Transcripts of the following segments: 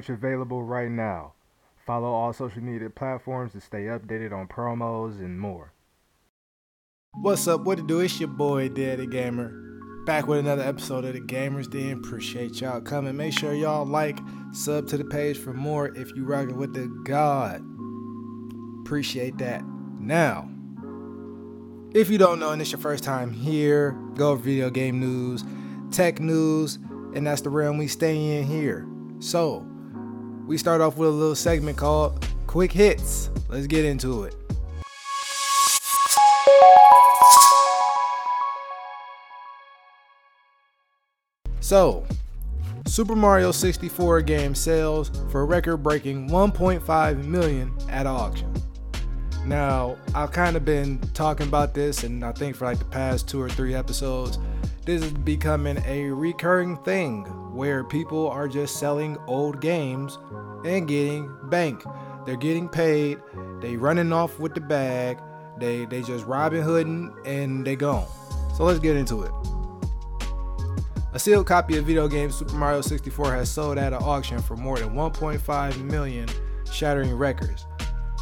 Merch available right now. Follow all social media platforms to stay updated on promos and more. What's up? What to do? It's your boy Daddy Gamer. Back with another episode of the Gamers Den. Appreciate y'all coming. Make sure y'all like, sub to the page for more if you rocking with the God. Appreciate that. Now, if you don't know and it's your first time here, go over video game news, tech news, and that's the realm we stay in here. So, we start off with a little segment called Quick Hits. Let's get into it. So, Super Mario 64 game sells for record-breaking 1.5 million at auction. Now, I've kind of been talking about this, and I think for like the past two or three episodes, this is becoming a recurring thing where people are just selling old games and getting bank. They're getting paid, they running off with the bag, they they just Robin Hooding and they gone. So let's get into it. A sealed copy of video game Super Mario 64 has sold at an auction for more than 1.5 million, shattering records.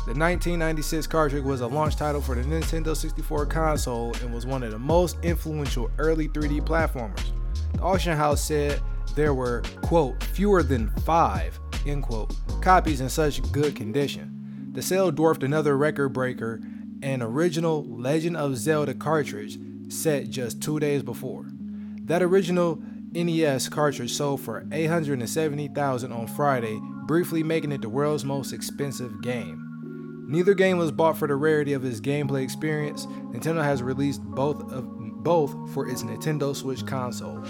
The 1996 cartridge was a launch title for the Nintendo 64 console and was one of the most influential early 3D platformers. The auction house said there were, quote, fewer than five, end quote, copies in such good condition. The sale dwarfed another record breaker, an original Legend of Zelda cartridge set just two days before. That original NES cartridge sold for 870,000 on Friday, briefly making it the world's most expensive game. Neither game was bought for the rarity of its gameplay experience. Nintendo has released both of both for its Nintendo Switch console.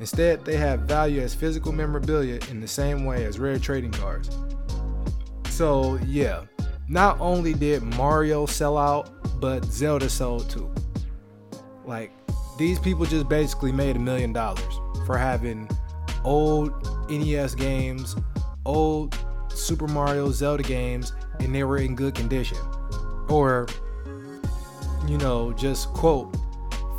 Instead, they have value as physical memorabilia in the same way as rare trading cards. So, yeah, not only did Mario sell out, but Zelda sold too. Like, these people just basically made a million dollars for having old NES games, old Super Mario Zelda games, and they were in good condition. Or, you know, just quote,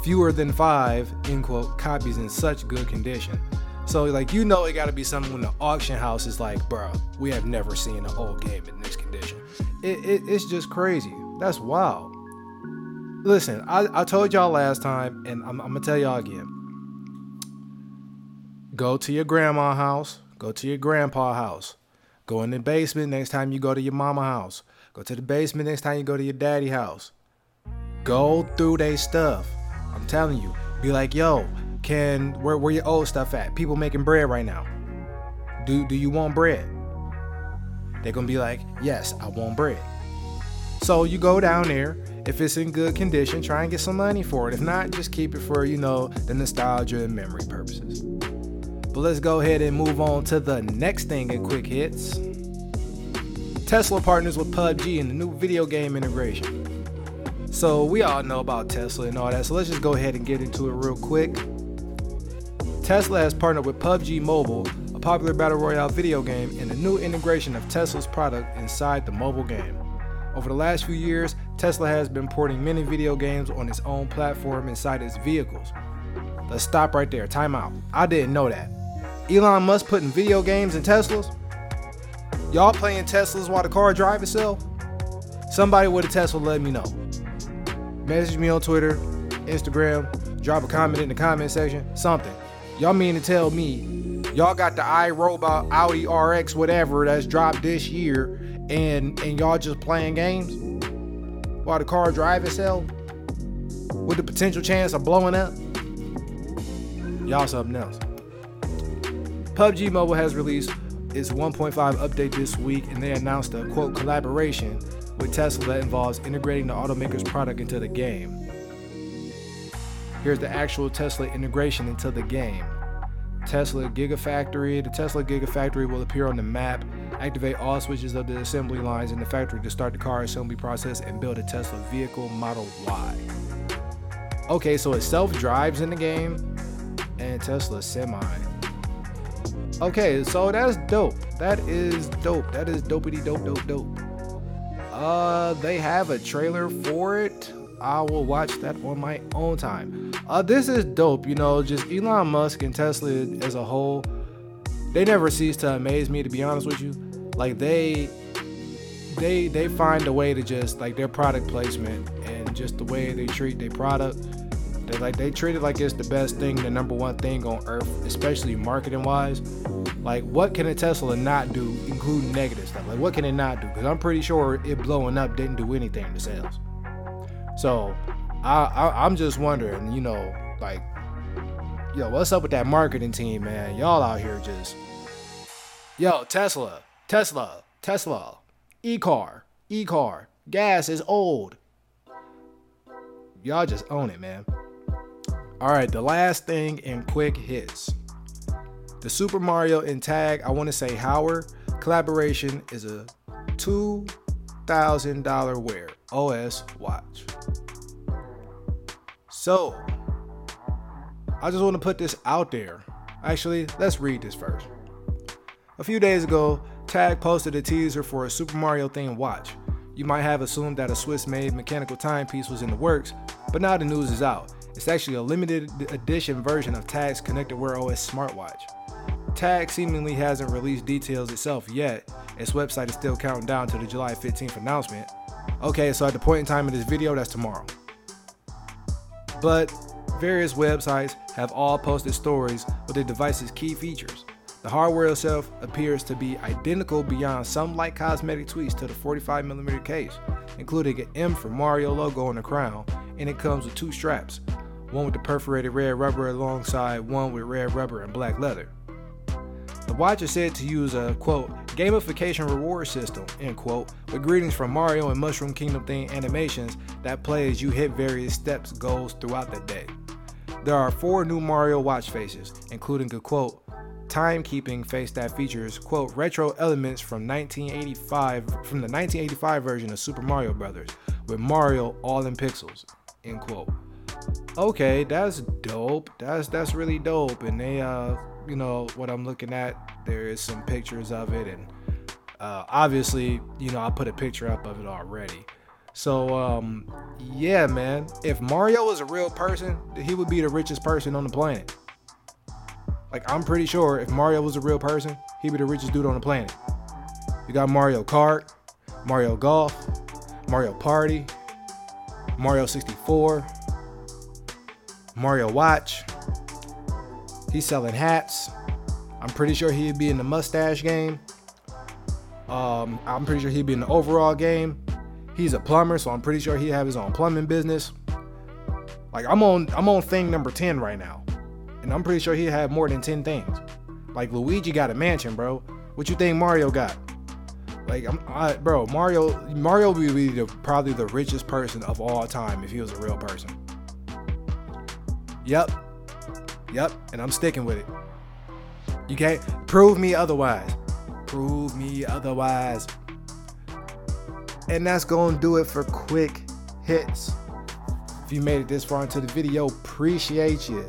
fewer than five, end quote, copies in such good condition. So, like, you know, it got to be something when the auction house is like, bro, we have never seen an old game in this condition. It, it, it's just crazy. That's wild. Listen, I, I told y'all last time, and I'm, I'm to tell y'all again. Go to your grandma house, go to your grandpa house Go in the basement next time you go to your mama house. Go to the basement next time you go to your daddy house. Go through their stuff. I'm telling you. Be like, yo, can where where your old stuff at? People making bread right now. Do do you want bread? They're gonna be like, yes, I want bread. So you go down there. If it's in good condition, try and get some money for it. If not, just keep it for, you know, the nostalgia and memory purposes. But let's go ahead and move on to the next thing in quick hits. Tesla partners with PUBG in the new video game integration. So we all know about Tesla and all that, so let's just go ahead and get into it real quick. Tesla has partnered with PUBG Mobile, a popular battle royale video game, in a new integration of Tesla's product inside the mobile game. Over the last few years, Tesla has been porting many video games on its own platform inside its vehicles. Let's stop right there. Time out. I didn't know that. Elon Musk putting video games in Teslas? Y'all playing Teslas while the car drives itself? Somebody with a Tesla let me know. Message me on Twitter, Instagram, drop a comment in the comment section, something. Y'all mean to tell me y'all got the iRobot Audi RX whatever that's dropped this year and and y'all just playing games while the car drive itself with the potential chance of blowing up? Y'all something else. PUBG Mobile has released its 1.5 update this week, and they announced a quote collaboration with Tesla that involves integrating the automaker's product into the game. Here's the actual Tesla integration into the game. Tesla Gigafactory. The Tesla Gigafactory will appear on the map. Activate all switches of the assembly lines in the factory to start the car assembly process and build a Tesla vehicle Model Y. Okay, so it self drives in the game and Tesla semi. Okay, so that's dope. That is dope. That is dopey dope, dope, dope. Uh, they have a trailer for it. I will watch that on my own time. Uh, this is dope. You know, just Elon Musk and Tesla as a whole. they never cease to amaze me to be honest with you. Like they they they find a way to just like their product placement and just the way they treat their product. They like they treat it like it's the best thing, the number one thing on earth, especially marketing wise. Like what can a Tesla not do, including negative stuff? Like what can it not do? Because I'm pretty sure it blowing up didn't do anything to sales. So I, I I'm just wondering, you know, like yo, what's up with that marketing team, man? Y'all out here just yo Tesla, Tesla, Tesla, e-car, e-car, gas is old. Y'all just own it, man. All right, the last thing in quick hits. The Super Mario and Tag, I want to say Howard collaboration is a $2,000 Wear OS watch. So, I just want to put this out there. Actually, let's read this first. A few days ago, Tag posted a teaser for a Super Mario themed watch. You might have assumed that a Swiss made mechanical timepiece was in the works, but now the news is out. It's actually a limited edition version of Tag's Connected Wear OS smartwatch. Tag seemingly hasn't released details itself yet. Its website is still counting down to the July 15th announcement. Okay, so at the point in time of this video, that's tomorrow. But various websites have all posted stories with the device's key features. The hardware itself appears to be identical beyond some light cosmetic tweaks to the 45mm case, including an M for Mario logo on the crown, and it comes with two straps, one with the perforated red rubber alongside one with red rubber and black leather. The watch is said to use a quote gamification reward system end quote with greetings from Mario and Mushroom Kingdom themed animations that play as you hit various steps goals throughout the day. There are four new Mario watch faces, including a quote timekeeping face that features quote retro elements from 1985 from the 1985 version of Super Mario Brothers with Mario all in pixels end quote. Okay, that's dope. That's that's really dope. And they uh you know what I'm looking at, there is some pictures of it and uh, obviously, you know, I put a picture up of it already. So um, yeah, man. If Mario was a real person, he would be the richest person on the planet. Like I'm pretty sure if Mario was a real person, he'd be the richest dude on the planet. You got Mario Kart, Mario Golf, Mario Party, Mario 64, Mario Watch. He's selling hats. I'm pretty sure he'd be in the mustache game. Um, I'm pretty sure he'd be in the overall game. He's a plumber, so I'm pretty sure he'd have his own plumbing business. Like I'm on I'm on thing number 10 right now. And I'm pretty sure he'd have more than 10 things. Like Luigi got a mansion, bro. What you think Mario got? Like I'm I, bro, Mario Mario would be the, probably the richest person of all time if he was a real person. Yep. Yep, and I'm sticking with it. You can't prove me otherwise. Prove me otherwise. And that's going to do it for quick hits. If you made it this far into the video, appreciate you.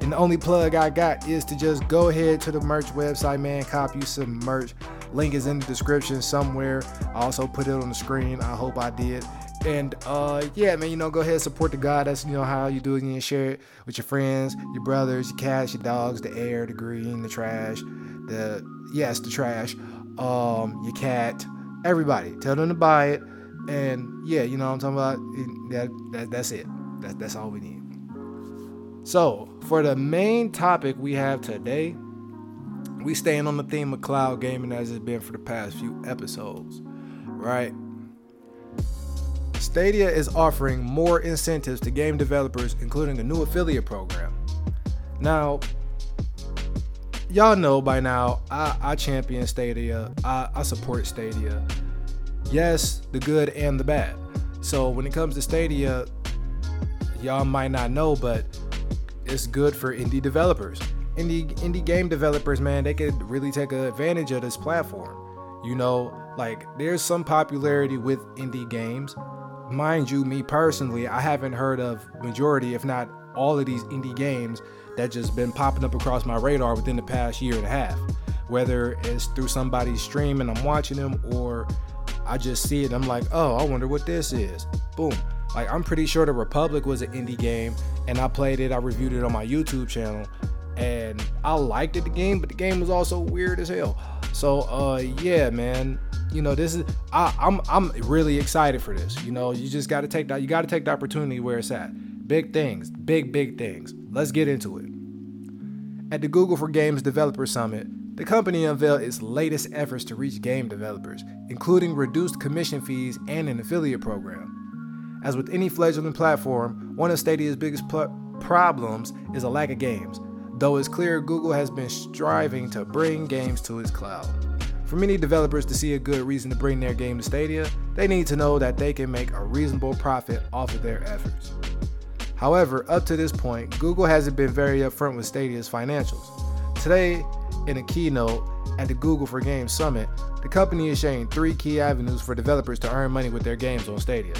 And the only plug I got is to just go ahead to the merch website, man. Cop you some merch. Link is in the description somewhere. I also put it on the screen. I hope I did. And uh, yeah, man, you know, go ahead support the God. That's you know how you do it. You share it with your friends, your brothers, your cats, your dogs, the air, the green, the trash, the yes, the trash, um, your cat, everybody. Tell them to buy it. And yeah, you know what I'm talking about. That, that that's it. That, that's all we need. So for the main topic we have today, we staying on the theme of cloud gaming as it's been for the past few episodes, right? Stadia is offering more incentives to game developers, including a new affiliate program. Now, y'all know by now, I, I champion Stadia, I, I support Stadia. Yes, the good and the bad. So when it comes to Stadia, y'all might not know, but it's good for indie developers. Indie indie game developers, man, they could really take advantage of this platform. You know, like there's some popularity with indie games, mind you, me personally, I haven't heard of majority, if not all of these indie games that just been popping up across my radar within the past year and a half. Whether it's through somebody's stream and I'm watching them, or I just see it, I'm like, oh, I wonder what this is. Boom. Like I'm pretty sure the Republic was an indie game, and I played it. I reviewed it on my YouTube channel. and I liked it the game, but the game was also weird as hell. So uh yeah, man, you know this is I, I'm I'm really excited for this. You know, you just got to take that you got to take the opportunity where it's at. Big things, big big things. Let's get into it. At the Google for Games Developer Summit, the company unveiled its latest efforts to reach game developers, including reduced commission fees and an affiliate program. As with any fledgling platform, one of Stadia's biggest pl- problems is a lack of games, though it's clear Google has been striving to bring games to its cloud. For many developers to see a good reason to bring their game to Stadia, they need to know that they can make a reasonable profit off of their efforts. However, up to this point, Google hasn't been very upfront with Stadia's financials. Today, in a keynote at the Google for Games Summit, the company is sharing three key avenues for developers to earn money with their games on Stadia.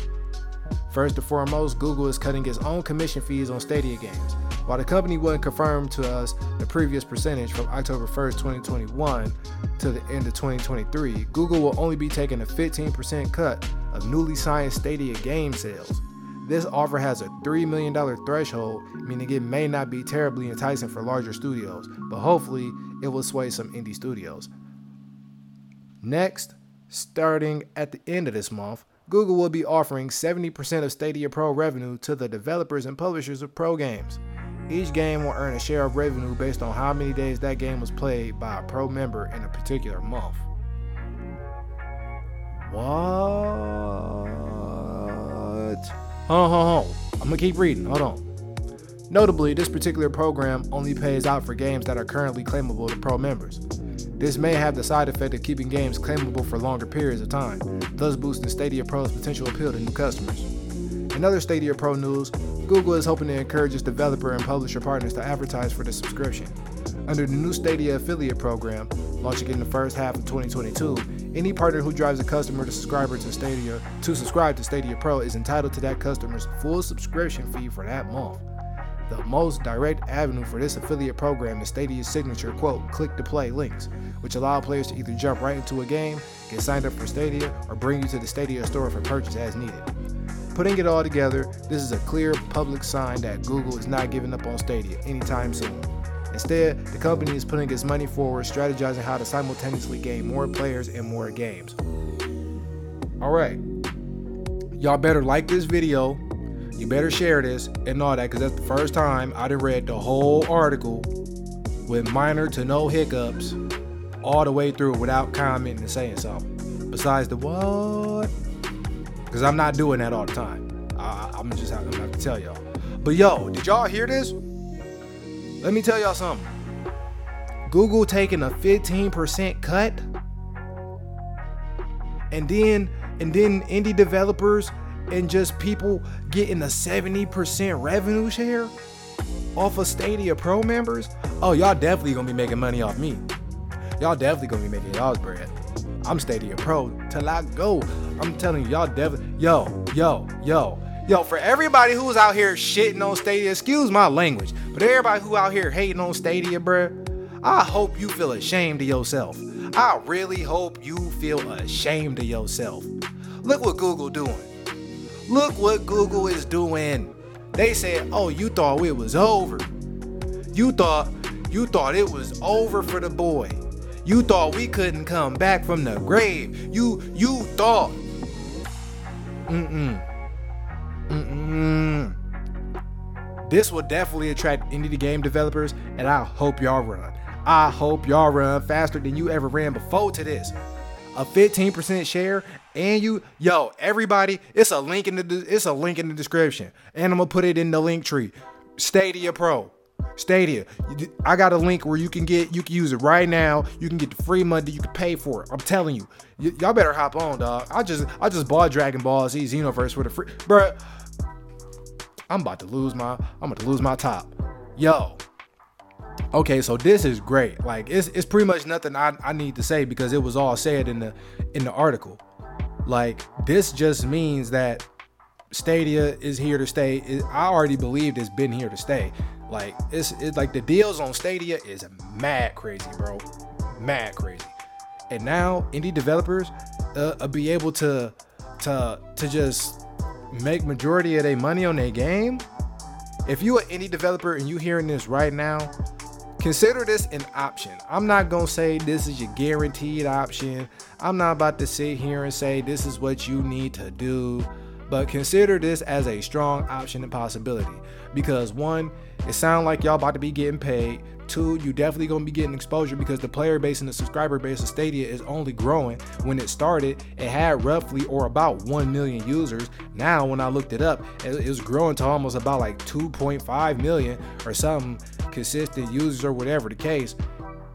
First and foremost, Google is cutting its own commission fees on Stadia games. While the company wouldn't confirm to us the previous percentage from October 1st, 2021 to the end of 2023, Google will only be taking a 15% cut of newly signed Stadia game sales. This offer has a $3 million threshold, meaning it may not be terribly enticing for larger studios, but hopefully it will sway some indie studios. Next, starting at the end of this month, Google will be offering 70% of Stadia Pro revenue to the developers and publishers of pro games. Each game will earn a share of revenue based on how many days that game was played by a pro member in a particular month. What? Hold on, hold on. I'm gonna keep reading. Hold on. Notably, this particular program only pays out for games that are currently claimable to pro members. This may have the side effect of keeping games claimable for longer periods of time, thus boosting Stadia Pro's potential appeal to new customers. In other Stadia Pro news, Google is hoping to encourage its developer and publisher partners to advertise for the subscription. Under the new Stadia affiliate program, launching in the first half of 2022, any partner who drives a customer to subscriber to Stadia to subscribe to Stadia Pro is entitled to that customer's full subscription fee for that month. The most direct avenue for this affiliate program is Stadia's signature quote click to play links, which allow players to either jump right into a game, get signed up for Stadia, or bring you to the Stadia store for purchase as needed. Putting it all together, this is a clear public sign that Google is not giving up on Stadia anytime soon. Instead, the company is putting its money forward, strategizing how to simultaneously gain more players and more games. All right. Y'all better like this video. You better share this and all that because that's the first time I'd have read the whole article with minor to no hiccups all the way through without commenting and saying something. Besides the what? Because I'm not doing that all the time. I, I'm just I'm gonna have to tell y'all. But yo, did y'all hear this? Let me tell y'all something. Google taking a 15% cut. And then and then indie developers and just people getting a 70% revenue share off of Stadia Pro members. Oh, y'all definitely gonna be making money off me. Y'all definitely gonna be making y'all's bread. I'm Stadia Pro till I go. I'm telling y'all definitely, yo, yo, yo, yo. For everybody who's out here shitting on Stadia, excuse my language, but everybody who out here hating on Stadia, bruh, I hope you feel ashamed of yourself. I really hope you feel ashamed of yourself. Look what Google doing. Look what Google is doing. They said, "Oh, you thought it was over. You thought you thought it was over for the boy. You thought we couldn't come back from the grave. You you thought Mm-mm. Mm-mm. This will definitely attract indie game developers, and I hope y'all run. I hope y'all run faster than you ever ran before to this. A 15% share, and you, yo, everybody, it's a link in the it's a link in the description, and I'm gonna put it in the link tree. Stadia Pro. Stadia. I got a link where you can get, you can use it right now. You can get the free money. You can pay for it. I'm telling you, y- y'all better hop on, dog. I just, I just bought Dragon Ball Z Xenoverse for the free, bruh. I'm about to lose my, I'm about to lose my top. Yo. Okay, so this is great. Like, it's, it's pretty much nothing I, I need to say because it was all said in the, in the article. Like, this just means that Stadia is here to stay. I already believed it's been here to stay. Like it's, it's like the deals on Stadia is mad crazy, bro, mad crazy. And now indie developers uh, be able to to to just make majority of their money on their game. If you an indie developer and you hearing this right now, consider this an option. I'm not gonna say this is your guaranteed option. I'm not about to sit here and say this is what you need to do, but consider this as a strong option and possibility. Because one, it sounds like y'all about to be getting paid. Two, you definitely gonna be getting exposure because the player base and the subscriber base of Stadia is only growing. When it started, it had roughly or about 1 million users. Now, when I looked it up, it was growing to almost about like 2.5 million or something consistent users or whatever the case.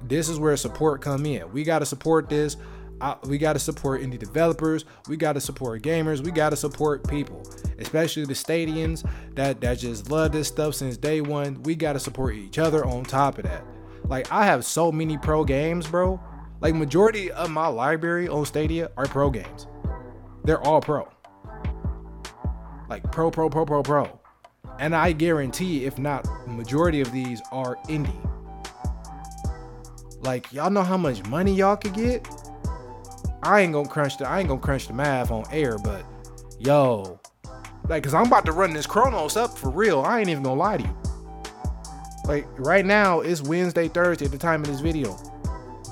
This is where support come in. We gotta support this. I, we got to support indie developers. We got to support gamers. We got to support people, especially the Stadians that that just love this stuff since day one. We got to support each other on top of that. Like I have so many pro games, bro. Like majority of my library on Stadia are pro games. They're all pro. Like pro, pro, pro, pro, pro. And I guarantee, if not majority of these are indie. Like y'all know how much money y'all could get I ain't gonna crunch the I ain't gonna crunch the math on air, but yo, like, cause I'm about to run this Chronos up for real. I ain't even gonna lie to you. Like right now, it's Wednesday, Thursday at the time of this video.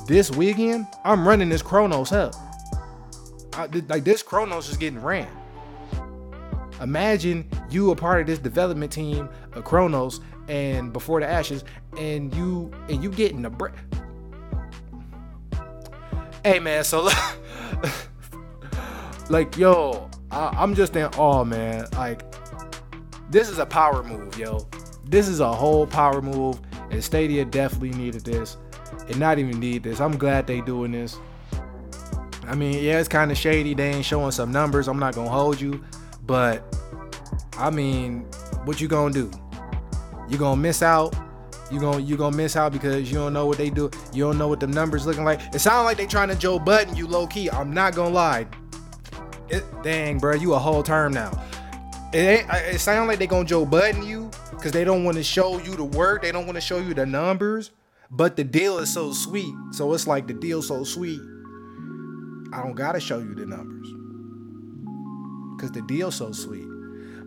This weekend, I'm running this Chronos up. I, like this Chronos is getting ran. Imagine you a part of this development team of Chronos and before the ashes, and you and you getting a break. Hey man, so like yo, I, am just in awe, man. Like this is a power move, yo. This is a whole power move, and Stadia definitely needed this, and not even need this. I'm glad they doing this. I mean, yeah, it's kind of shady. They ain't showing some numbers. I'm not gonna hold you, but I mean, what you gonna do? You gonna miss out you gonna you gonna miss out because you don't know what they do. You don't know what the numbers looking like. It sounds like they trying to Joe Budden you low key. I'm not gonna lie. It, dang, bro, you a whole term now. It ain't. It sounds like they gonna Joe Budden you because they don't want to show you the work. They don't want to show you the numbers. But the deal is so sweet. So it's like the deal so sweet. I don't gotta show you the numbers because the deal so sweet.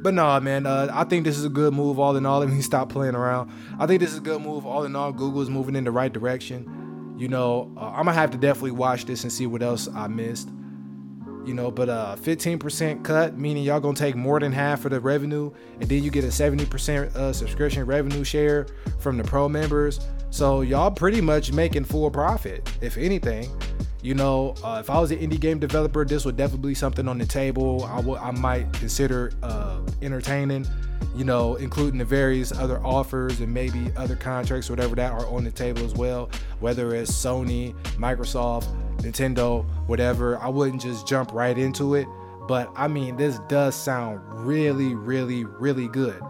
But nah, man, uh, I think this is a good move all in all. Let me stop playing around. I think this is a good move all in all. Google is moving in the right direction. You know, uh, I'm gonna have to definitely watch this and see what else I missed. You know, but uh, 15% cut, meaning y'all gonna take more than half of the revenue, and then you get a 70% uh, subscription revenue share from the pro members. So y'all pretty much making full profit, if anything. You know, uh, if I was an indie game developer, this would definitely be something on the table. I would, I might consider uh, entertaining. You know, including the various other offers and maybe other contracts, whatever that are on the table as well. Whether it's Sony, Microsoft, Nintendo, whatever. I wouldn't just jump right into it. But I mean, this does sound really, really, really good.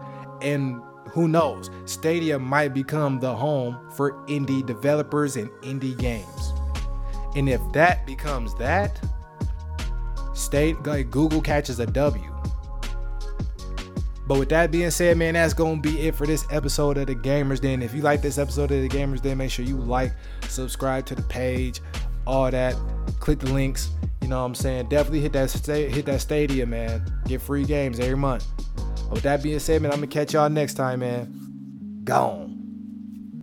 And who knows? Stadia might become the home for indie developers and indie games. And if that becomes that, state like Google catches a W. But with that being said, man, that's gonna be it for this episode of the Gamers Den. If you like this episode of the Gamers Den, make sure you like, subscribe to the page, all that. Click the links. You know what I'm saying? Definitely hit that hit that Stadia, man. Get free games every month. With that being said, man, I'm gonna catch y'all next time, man. Gone.